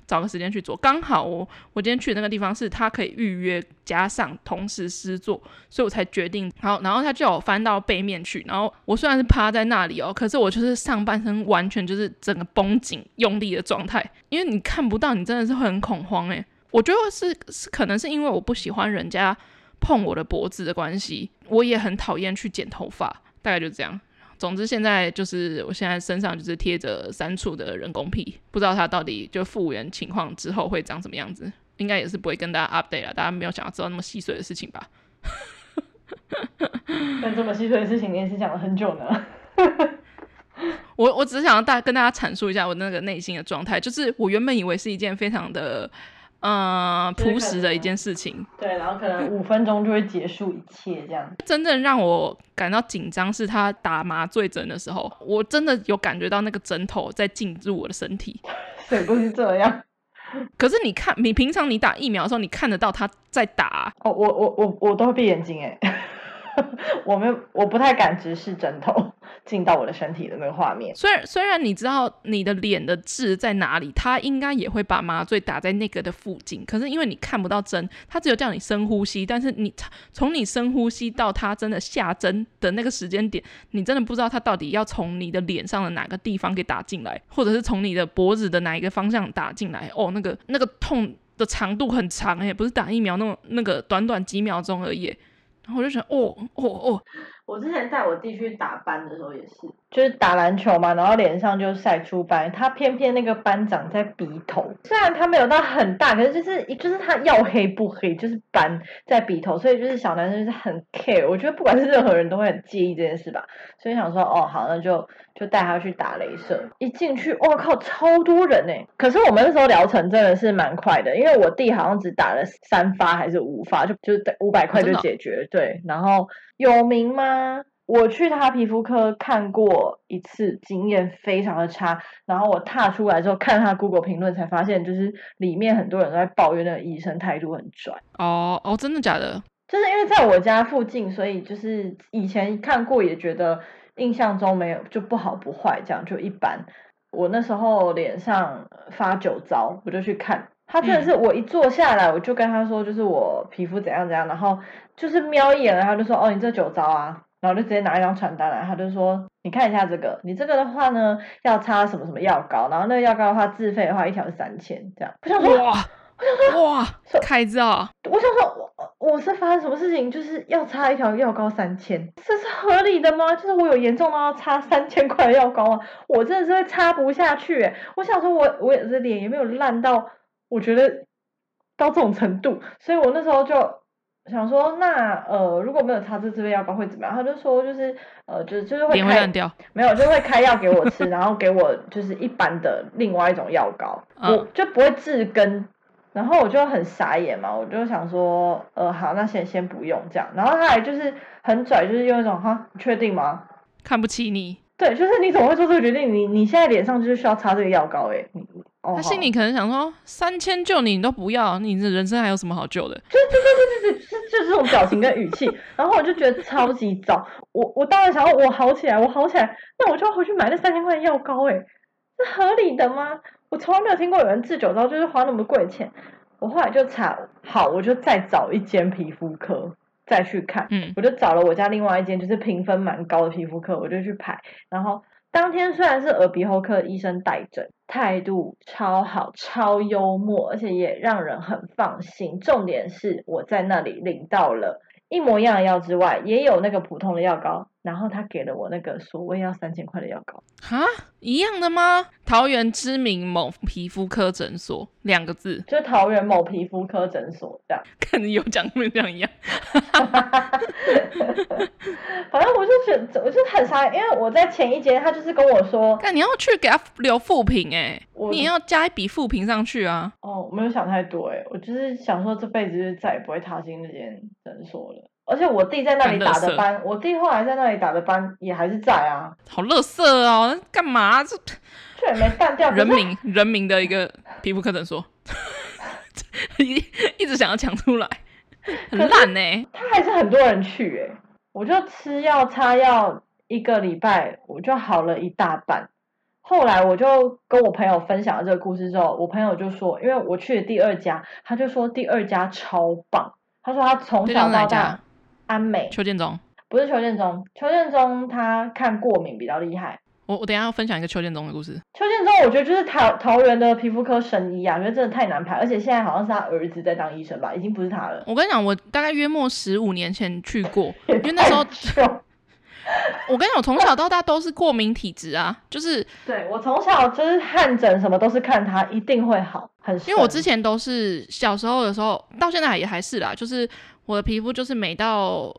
找个时间去做，刚好我我今天去的那个地方是他可以预约加上同时施作，所以我才决定。好，然后他叫我翻到背面去，然后我虽然是趴在那里哦，可是我就是上半身完全就是整个绷紧用力的状态，因为你看不到，你真的是会很恐慌诶。我觉得是是可能是因为我不喜欢人家碰我的脖子的关系，我也很讨厌去剪头发，大概就这样。总之，现在就是我现在身上就是贴着三处的人工皮，不知道它到底就复原情况之后会长什么样子，应该也是不会跟大家 update 了，大家没有想要知道那么细碎的事情吧？但这么细碎的事情，你也是讲了很久呢。我我只是想要大跟大家阐述一下我那个内心的状态，就是我原本以为是一件非常的。嗯，朴实的一件事情。对，然后可能五分钟就会结束一切，这样。真正让我感到紧张是他打麻醉针的时候，我真的有感觉到那个针头在进入我的身体。谁不是这样？可是你看，你平常你打疫苗的时候，你看得到他在打啊。哦，我我我我都会闭眼睛哎。我没有，我不太敢直视针头进到我的身体的那个画面。虽然虽然你知道你的脸的痣在哪里，他应该也会把麻醉打在那个的附近。可是因为你看不到针，他只有叫你深呼吸。但是你从你深呼吸到他真的下针的那个时间点，你真的不知道他到底要从你的脸上的哪个地方给打进来，或者是从你的脖子的哪一个方向打进来。哦，那个那个痛的长度很长诶，不是打疫苗那种那个短短几秒钟而已。然后我就想，哦哦哦，我之前带我弟去打斑的时候也是，就是打篮球嘛，然后脸上就晒出斑，他偏偏那个斑长在鼻头，虽然他没有到很大，可是就是就是他要黑不黑，就是斑在鼻头，所以就是小男生就是很 care，我觉得不管是任何人都会很介意这件事吧，所以想说，哦好，那就。就带他去打镭射，一进去，哇靠，超多人哎！可是我们那时候疗程真的是蛮快的，因为我弟好像只打了三发还是五发，就就是五百块就解决。哦、对，然后有名吗？我去他皮肤科看过一次，经验非常的差。然后我踏出来之后，看他 Google 评论，才发现就是里面很多人都在抱怨那个医生态度很拽。哦哦，真的假的？就是因为在我家附近，所以就是以前看过也觉得。印象中没有就不好不坏，这样就一般。我那时候脸上发酒糟，我就去看他，真的是我一坐下来，我就跟他说，就是我皮肤怎样怎样，然后就是瞄一眼，他就说，哦，你这酒糟啊，然后就直接拿一张传单来，他就说，你看一下这个，你这个的话呢，要擦什么什么药膏，然后那个药膏的话，自费的话一条是三千，这样。我想说，哇，我想说，哇，开照，我想说。我我是发生什么事情，就是要擦一条药膏三千，这是合理的吗？就是我有严重到要擦三千块的药膏啊？我真的是会擦不下去诶。我想说我，我我的脸也没有烂到，我觉得到这种程度，所以我那时候就想说，那呃，如果没有擦这支药膏会怎么样？他就说，就是呃，就是就是会开掉，没有，就会开药给我吃，然后给我就是一般的另外一种药膏，嗯、我就不会治根。然后我就很傻眼嘛，我就想说，呃，好，那先先不用这样。然后他还就是很拽，就是用一种哈，你确定吗？看不起你。对，就是你怎么会做这个决定？你你现在脸上就是需要擦这个药膏诶。哦，他心里可能想说，三千救你你都不要，你的人生还有什么好救的？就就就就就就就这种表情跟语气。然后我就觉得超级糟。我我当然想要我好起来，我好起来，那我就要回去买那三千块的药膏诶，是合理的吗？我从来没有听过有人治酒糟就是花那么贵钱，我后来就查好，我就再找一间皮肤科再去看，嗯，我就找了我家另外一间就是评分蛮高的皮肤科，我就去排。然后当天虽然是耳鼻喉科医生带诊，态度超好，超幽默，而且也让人很放心。重点是我在那里领到了一模一样的药之外，也有那个普通的药膏。然后他给了我那个所谓要三千块的药膏，哈，一样的吗？桃园知名某皮肤科诊所两个字，就桃园某皮肤科诊所这样，看你有讲跟没讲一样。反正我就觉得，我就很傻，因为我在前一间，他就是跟我说，那你要去给他留副评哎，你也要加一笔副评上去啊。哦，我没有想太多哎，我就是想说这辈子就再也不会踏进那间诊所了。而且我弟在那里打的班，我弟后来在那里打的班也还是在啊。好乐色哦，干嘛这？这也没淡掉。人民人民的一个皮肤科诊所，一一直想要抢出来，很烂呢、欸。他还是很多人去哎、欸，我就吃药擦药一个礼拜，我就好了一大半。后来我就跟我朋友分享了这个故事之后，我朋友就说，因为我去了第二家，他就说第二家超棒。他说他从小到大。安美邱建中不是邱建中，邱建中他看过敏比较厉害。我我等一下要分享一个邱建中的故事。邱建中我觉得就是桃桃园的皮肤科神医啊，觉得真的太难排，而且现在好像是他儿子在当医生吧，已经不是他了。我跟你讲，我大概约莫十五年前去过，因为那时候 我跟你讲，我从小到大都是过敏体质啊，就是对我从小就是汗疹什么都是看他一定会好，很因为我之前都是小时候的时候，到现在也还是啦，就是。我的皮肤就是每到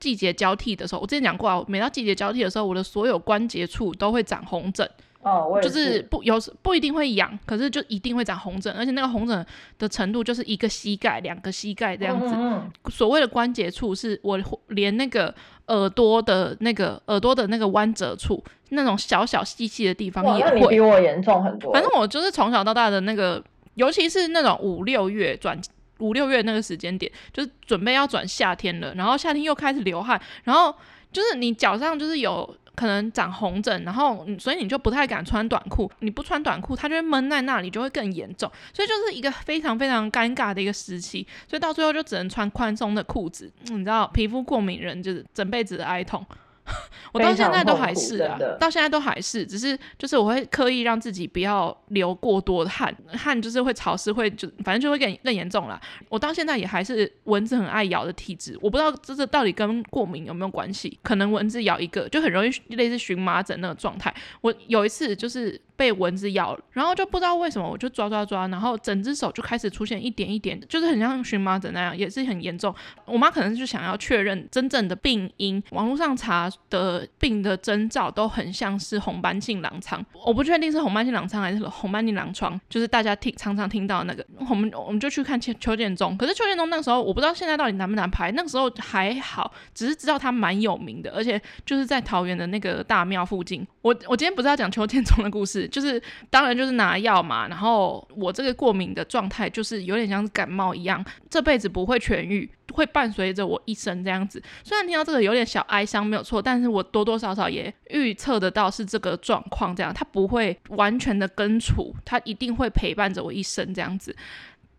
季节交替的时候，我之前讲过啊，每到季节交替的时候，我的所有关节处都会长红疹。哦，我。就是不有时不一定会痒，可是就一定会长红疹，而且那个红疹的程度就是一个膝盖、两个膝盖这样子。嗯嗯。所谓的关节处，是我连那个耳朵的那个耳朵的那个弯折处，那种小小细细的地方也会。比我严重很多。反正我就是从小到大的那个，尤其是那种五六月转。五六月那个时间点，就是准备要转夏天了，然后夏天又开始流汗，然后就是你脚上就是有可能长红疹，然后所以你就不太敢穿短裤，你不穿短裤，它就会闷在那里，就会更严重，所以就是一个非常非常尴尬的一个时期，所以到最后就只能穿宽松的裤子，你知道，皮肤过敏人就是整辈子的哀痛。我到现在都还是啊，到现在都还是，只是就是我会刻意让自己不要流过多的汗，汗就是会潮湿，会就反正就会更更严重啦。我到现在也还是蚊子很爱咬的体质，我不知道这这到底跟过敏有没有关系？可能蚊子咬一个就很容易类似荨麻疹那个状态。我有一次就是。被蚊子咬了，然后就不知道为什么，我就抓抓抓，然后整只手就开始出现一点一点的，就是很像荨麻疹那样，也是很严重。我妈可能就想要确认真正的病因，网络上查的病的征兆都很像是红斑性狼疮，我不确定是红斑性狼疮还是红斑性狼疮，就是大家听常常听到那个。我们我们就去看邱邱建中，可是邱建中那个时候我不知道现在到底难不难排，那个时候还好，只是知道他蛮有名的，而且就是在桃园的那个大庙附近。我我今天不是要讲邱建中的故事。就是当然就是拿药嘛，然后我这个过敏的状态就是有点像是感冒一样，这辈子不会痊愈，会伴随着我一生这样子。虽然听到这个有点小哀伤，没有错，但是我多多少少也预测得到是这个状况这样，它不会完全的根除，它一定会陪伴着我一生这样子。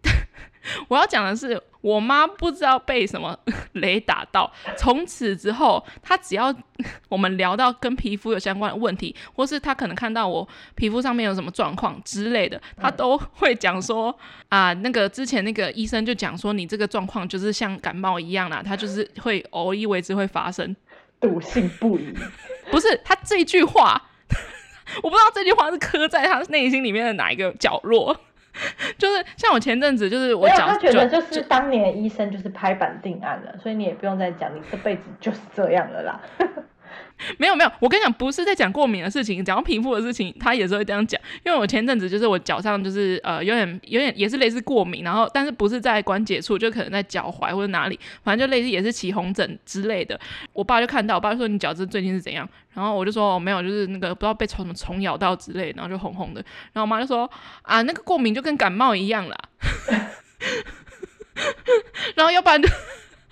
我要讲的是，我妈不知道被什么 雷打到，从此之后，她只要我们聊到跟皮肤有相关的问题，或是她可能看到我皮肤上面有什么状况之类的，她都会讲说啊，那个之前那个医生就讲说，你这个状况就是像感冒一样啦，她就是会偶一为之会发生，笃信不疑。不是她这句话，我不知道这句话是刻在她内心里面的哪一个角落。就是像我前阵子，就是我讲，他觉得就是当年医生就是拍板定案了，所以你也不用再讲，你这辈子就是这样了啦。没有没有，我跟你讲，不是在讲过敏的事情，讲到皮肤的事情，他也是会这样讲。因为我前阵子就是我脚上就是呃有点有点也是类似过敏，然后但是不是在关节处，就可能在脚踝或者哪里，反正就类似也是起红疹之类的。我爸就看到，我爸说，你脚这最近是怎样？然后我就说，哦，没有，就是那个不知道被虫什么虫咬到之类，然后就红红的。然后我妈就说啊，那个过敏就跟感冒一样啦。然后要不然就。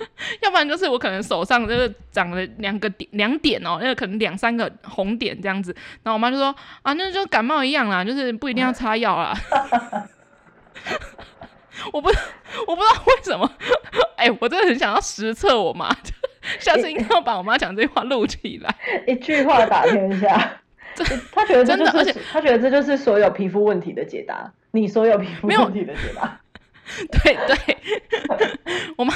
要不然就是我可能手上就是长了两个点两点哦，那个可能两三个红点这样子。然后我妈就说啊，那就感冒一样啦，就是不一定要擦药啦。我不我不知道为什么，哎、欸，我真的很想要实测我妈，下次应该要把我妈讲这句话录起来，一句话打天下。他觉得这就是真的，而且他觉得这就是所有皮肤问题的解答，你所有皮肤问题的解答。对 对，我妈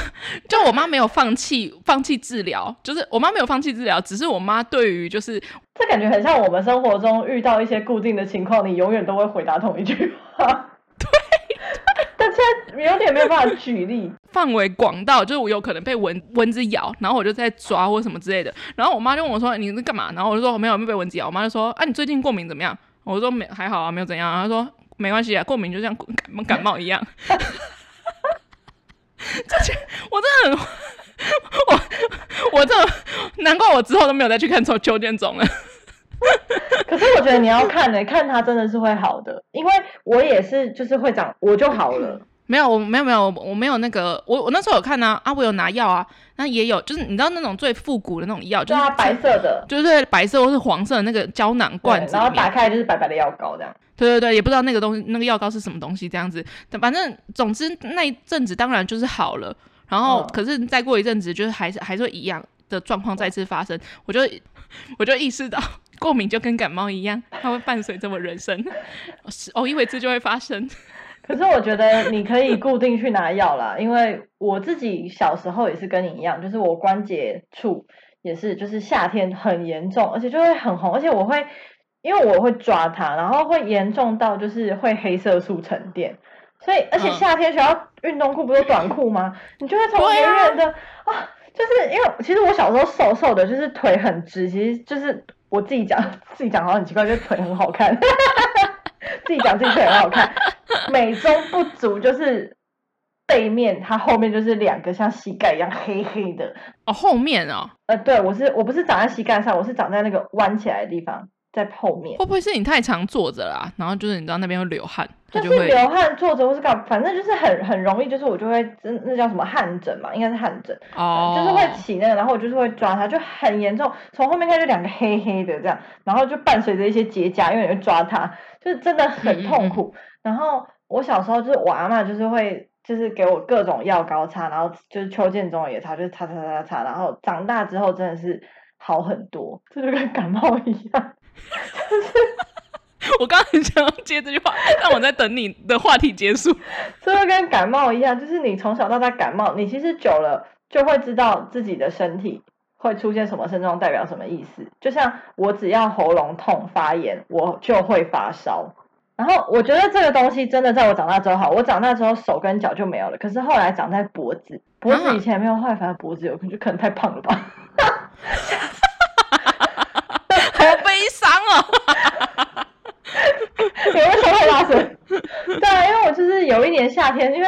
就我妈没有放弃放弃治疗，就是我妈没有放弃治疗，只是我妈对于就是这感觉很像我们生活中遇到一些固定的情况，你永远都会回答同一句话。对，但现在有点没有办法举例，范围广到就是我有可能被蚊蚊子咬，然后我就在抓或什么之类的，然后我妈就问我说：“你是干嘛？”然后我就说：“没有，没有被蚊子咬。”我妈就说：“啊，你最近过敏怎么样？”我说：“没，还好啊，没有怎样啊。”她说。没关系啊，过敏就像感冒感冒一样。这些我真的很，我我这难怪我之后都没有再去看秋秋天种了。可是我觉得你要看呢、欸，看它真的是会好的，因为我也是就是会长，我就好了。没有，我没有没有，我没有那个，我我那时候有看啊，啊，我有拿药啊，那也有，就是你知道那种最复古的那种药，就是白色的，就是白色或是黄色的那个胶囊罐子，然后打开就是白白的药膏这样。对对对，也不知道那个东西那个药膏是什么东西这样子，反正总之那一阵子当然就是好了，然后可是再过一阵子就是还是还是会一样的状况再次发生，我就 我就意识到过敏就跟感冒一样，它会伴随着我人生，偶一为之就会发生。可是我觉得你可以固定去拿药啦，因为我自己小时候也是跟你一样，就是我关节处也是，就是夏天很严重，而且就会很红，而且我会因为我会抓它，然后会严重到就是会黑色素沉淀，所以而且夏天学校运动裤不是短裤吗？你就会从远远的啊，啊，就是因为其实我小时候瘦瘦的，就是腿很直，其实就是我自己讲自己讲好像很奇怪，就是腿很好看，自己讲自己腿很好看。美中不足就是背面，它后面就是两个像膝盖一样黑黑的哦。后面哦，呃，对，我是我不是长在膝盖上，我是长在那个弯起来的地方，在后面。会不会是你太常坐着啦？然后就是你知道那边会流汗，就是流汗坐着或是干，反正就是很很容易，就是我就会那那叫什么汗疹嘛，应该是汗疹哦、嗯，就是会起那个，然后我就是会抓它，就很严重。从后面看就两个黑黑的这样，然后就伴随着一些结痂，因为你会抓它，就是真的很痛苦。嗯嗯然后我小时候就是我阿嬷就是会就是给我各种药膏擦，然后就是邱建中也擦，就是擦擦擦擦擦。然后长大之后真的是好很多，这就跟感冒一样。就 是我刚刚很想要接这句话，但我在等你的话题结束。这就跟感冒一样，就是你从小到大感冒，你其实久了就会知道自己的身体会出现什么症状，代表什么意思。就像我只要喉咙痛发炎，我就会发烧。然后我觉得这个东西真的在我长大之后好，我长大之后手跟脚就没有了，可是后来长在脖子，脖子以前没有，坏反正脖子有，可能就可能太胖了吧，伤哦，有没有说太大声？对啊，因为我就是有一年夏天，因为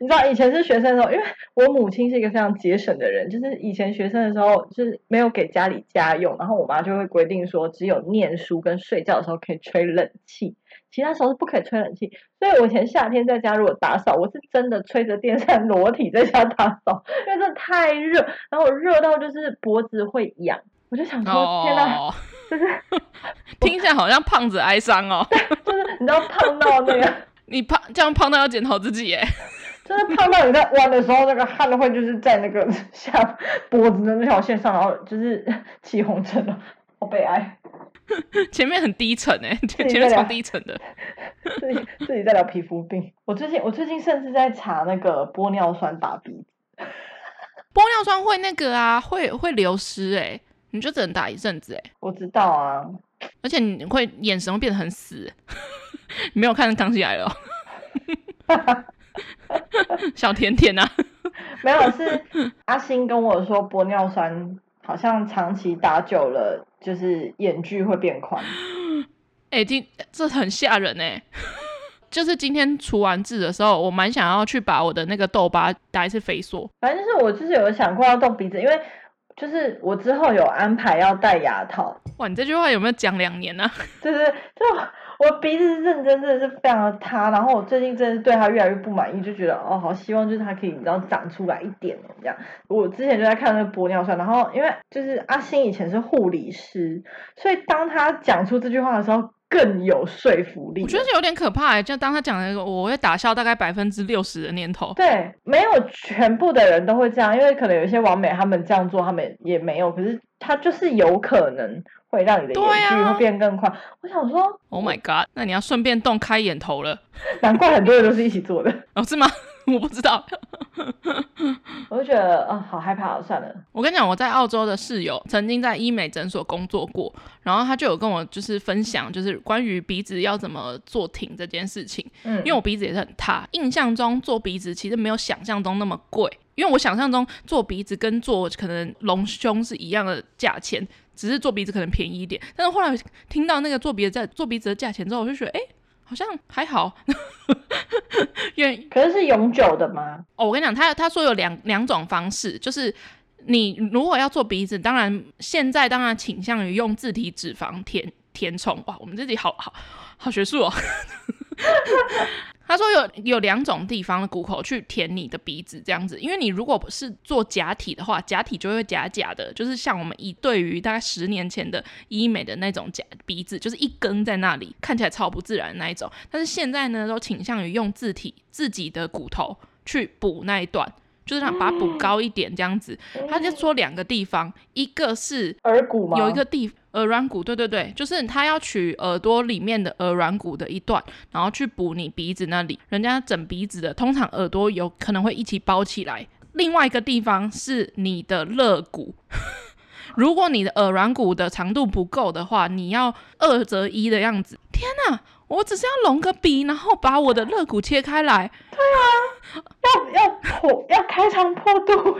你知道以前是学生的时候，因为我母亲是一个非常节省的人，就是以前学生的时候，就是没有给家里家用，然后我妈就会规定说，只有念书跟睡觉的时候可以吹冷气，其他时候是不可以吹冷气。所以我以前夏天在家如果打扫，我是真的吹着电扇裸体在家打扫，因为真的太热，然后我热到就是脖子会痒，我就想说，oh. 天哪，就是 听起来好像胖子哀伤哦，对，就是你知道胖到那个。你胖这样胖到要检讨自己耶，就是胖到你在弯的时候，那个汗会就是在那个下脖子的那条线上，然后就是起红疹了，好悲哀。前面很低沉哎，前面超低沉的。自己自己在聊皮肤病，我最近我最近甚至在查那个玻尿酸打鼻子。玻尿酸会那个啊，会会流失哎，你就只能打一阵子哎。我知道啊，而且你会眼神会变得很死。你没有看《康熙来了》小甜甜啊？没有，是阿星跟我说玻尿酸好像长期打久了，就是眼距会变宽。哎、欸，今这很吓人哎！就是今天除完痣的时候，我蛮想要去把我的那个痘疤打一次飞梭。反正就是我就是有想过要动鼻子，因为就是我之后有安排要戴牙套。哇，你这句话有没有讲两年呢、啊？就是就。我鼻子是认真，真的是非常的塌，然后我最近真的是对它越来越不满意，就觉得哦，好希望就是它可以，你知道长出来一点哦，这样。我之前就在看那个玻尿酸，然后因为就是阿星以前是护理师，所以当他讲出这句话的时候更有说服力。我觉得有点可怕哎，就当他讲那个，我会打消大概百分之六十的念头。对，没有全部的人都会这样，因为可能有一些完美他们这样做，他们也没有，可是他就是有可能。会让你的眼距会变更快。啊、我想说，Oh my God，那你要顺便动开眼头了。难怪很多人都是一起做的。哦，是吗？我不知道。我就觉得啊、哦，好害怕，算了。我跟你讲，我在澳洲的室友曾经在医美诊所工作过，然后他就有跟我就是分享，就是关于鼻子要怎么做挺这件事情。嗯，因为我鼻子也是很塌，印象中做鼻子其实没有想象中那么贵，因为我想象中做鼻子跟做可能隆胸是一样的价钱。只是做鼻子可能便宜一点，但是后来听到那个做鼻子在做鼻子的价钱之后，我就觉得哎、欸，好像还好。因为可是是永久的吗？哦，我跟你讲，他他说有两两种方式，就是你如果要做鼻子，当然现在当然倾向于用自体脂肪填填充。哇，我们自己好好好学术哦。他说有有两种地方的骨头去填你的鼻子这样子，因为你如果是做假体的话，假体就会假假的，就是像我们以对于大概十年前的医美的那种假鼻子，就是一根在那里看起来超不自然的那一种。但是现在呢，都倾向于用自体自己的骨头去补那一段，就是让把它补高一点这样子。他就说两个地方，一个是耳骨吗？有一个地。耳软骨，对对对，就是他要取耳朵里面的耳软骨的一段，然后去补你鼻子那里。人家整鼻子的，通常耳朵有可能会一起包起来。另外一个地方是你的肋骨，如果你的耳软骨的长度不够的话，你要二择一的样子。天哪，我只是要隆个鼻，然后把我的肋骨切开来。对啊，要要破，要开肠破肚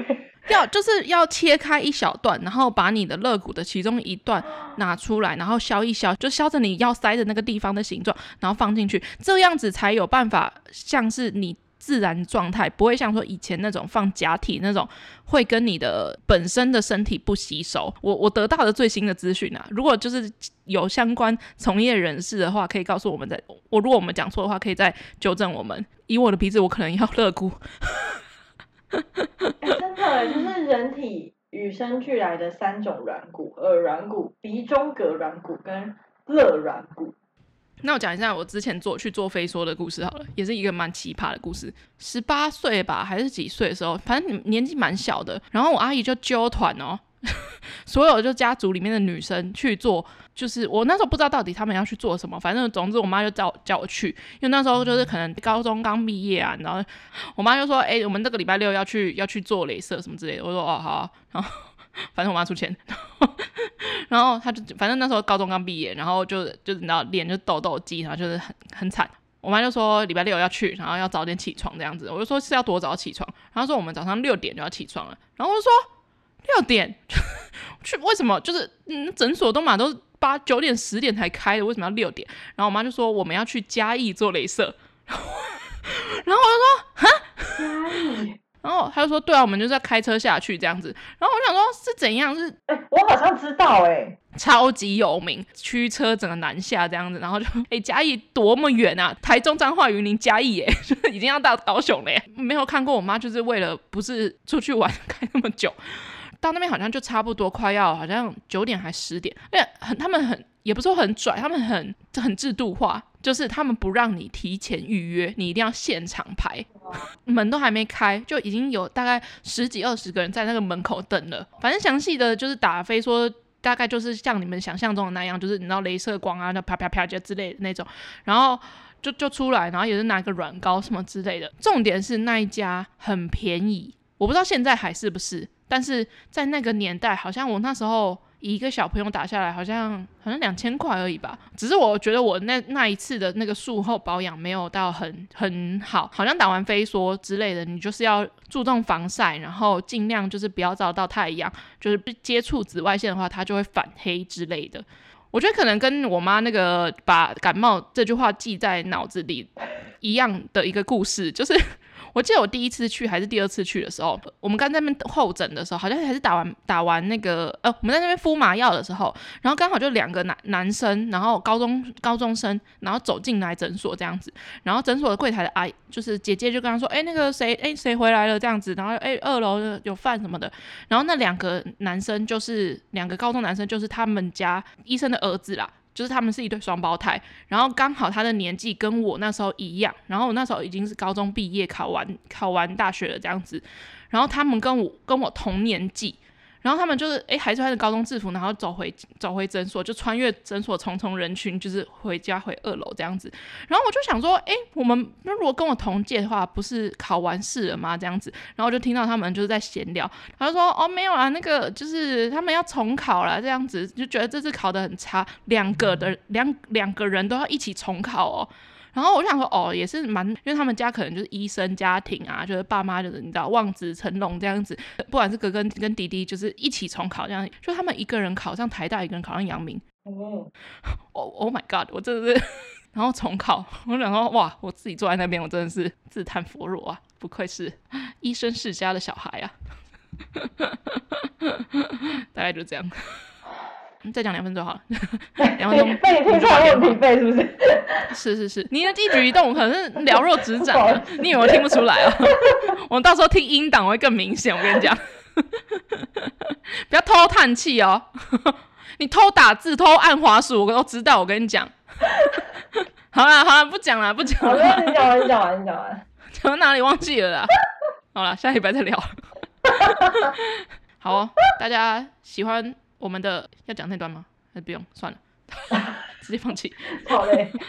要就是要切开一小段，然后把你的肋骨的其中一段拿出来，然后削一削，就削着你要塞的那个地方的形状，然后放进去，这样子才有办法像是你自然状态，不会像说以前那种放假体那种，会跟你的本身的身体不吸收。我我得到的最新的资讯啊，如果就是有相关从业人士的话，可以告诉我们在，我如果我们讲错的话，可以再纠正我们。以我的鼻子，我可能要肋骨。真的，就是人体与生俱来的三种软骨：耳软骨、鼻中隔软骨跟肋软骨。那我讲一下我之前做去做飞梭的故事好了，也是一个蛮奇葩的故事。十八岁吧，还是几岁的时候，反正年纪蛮小的。然后我阿姨就揪团哦。所有就家族里面的女生去做，就是我那时候不知道到底他们要去做什么，反正总之我妈就叫叫我去，因为那时候就是可能高中刚毕业啊，然后我妈就说：“哎、我们这个礼拜六要去要去做镭射什么之类的。”我说：“哦，好啊。”然后反正我妈出钱，然后她就反正那时候高中刚毕业，然后就就你知道脸就痘痘肌，然后就是很很惨。我妈就说礼拜六要去，然后要早点起床这样子。我就说是要多早起床，然后说我们早上六点就要起床了，然后我就说。六点 去？为什么？就是嗯，诊所都嘛都八九点十点才开的，为什么要六点？然后我妈就说我们要去嘉义做镭射，然后我就说哈，嘉义，然然后他就说，对啊，我们就是要开车下去这样子。然后我想说，是怎样？是哎，我好像知道哎、欸，超级有名，驱车整个南下这样子。然后就 哎，嘉义多么远啊，台中彰化云林嘉义哎，已经要到高雄了耶。没有看过我妈就是为了不是出去玩开那么久，到那边好像就差不多快要好像九点还十点，哎，很他们很。也不是说很拽，他们很很制度化，就是他们不让你提前预约，你一定要现场排，门都还没开，就已经有大概十几二十个人在那个门口等了。反正详细的就是打飞说，大概就是像你们想象中的那样，就是你知道镭射光啊，那啪啪啪就之类的那种，然后就就出来，然后也是拿个软膏什么之类的。重点是那一家很便宜，我不知道现在还是不是，但是在那个年代，好像我那时候。一个小朋友打下来好像好像两千块而已吧，只是我觉得我那那一次的那个术后保养没有到很很好，好像打完飞梭之类的，你就是要注重防晒，然后尽量就是不要照到太阳，就是不接触紫外线的话，它就会反黑之类的。我觉得可能跟我妈那个把感冒这句话记在脑子里一样的一个故事，就是。我记得我第一次去还是第二次去的时候，我们刚在那边候诊的时候，好像还是打完打完那个呃，我们在那边敷麻药的时候，然后刚好就两个男男生，然后高中高中生，然后走进来诊所这样子，然后诊所的柜台的阿姨就是姐姐就跟他说，哎、那个谁，哎、谁回来了这样子，然后哎、二楼有饭什么的，然后那两个男生就是两个高中男生，就是他们家医生的儿子啦。就是他们是一对双胞胎，然后刚好他的年纪跟我那时候一样，然后我那时候已经是高中毕业，考完考完大学了这样子，然后他们跟我跟我同年纪。然后他们就是哎，还穿着高中制服，然后走回走回诊所，就穿越诊所重重人群，就是回家回二楼这样子。然后我就想说，哎，我们那如果跟我同届的话，不是考完试了吗？这样子。然后就听到他们就是在闲聊，他就说，哦，没有啦，那个就是他们要重考了，这样子就觉得这次考得很差，两个的两两个人都要一起重考哦。然后我就想说，哦，也是蛮，因为他们家可能就是医生家庭啊，就是爸妈就是你知道望子成龙这样子，不管是哥哥跟弟弟，就是一起重考这样，就他们一个人考上台大，一个人考上阳明。哦，Oh my God！我真的是，然后重考，我想说，哇，我自己坐在那边，我真的是自叹弗若啊，不愧是医生世家的小孩啊。大概就这样。再讲两分钟好了，两分钟。被你听出来我很疲惫是不是？是是是，你的一举一动可能是了若指 掌，你以为我听不出来啊？我到时候听音档会更明显，我跟你讲。不要偷叹气哦，你偷打字、偷按滑鼠，我都知道。我跟你讲。好了好了，不讲了不讲了。你讲完你讲完你讲完。讲到哪里忘记了啦？好了，下礼拜再聊。好哦，大家喜欢。我们的要讲那段吗？还是不用？算了，直接放弃。好嘞。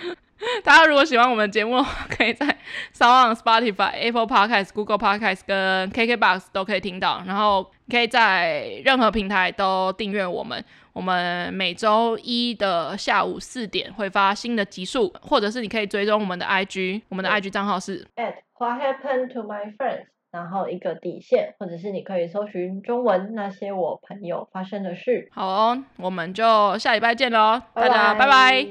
大家如果喜欢我们的节目，可以在 SoundOn、Spotify、Apple Podcast、Google Podcast 跟 KKBox 都可以听到。然后可以在任何平台都订阅我们。我们每周一的下午四点会发新的集数，或者是你可以追踪我们的 IG，我们的 IG 账号是 at What happened to my friends。然后一个底线或者是你可以搜寻中文那些我朋友发生的事。好哦我们就下礼拜见喽大家拜拜。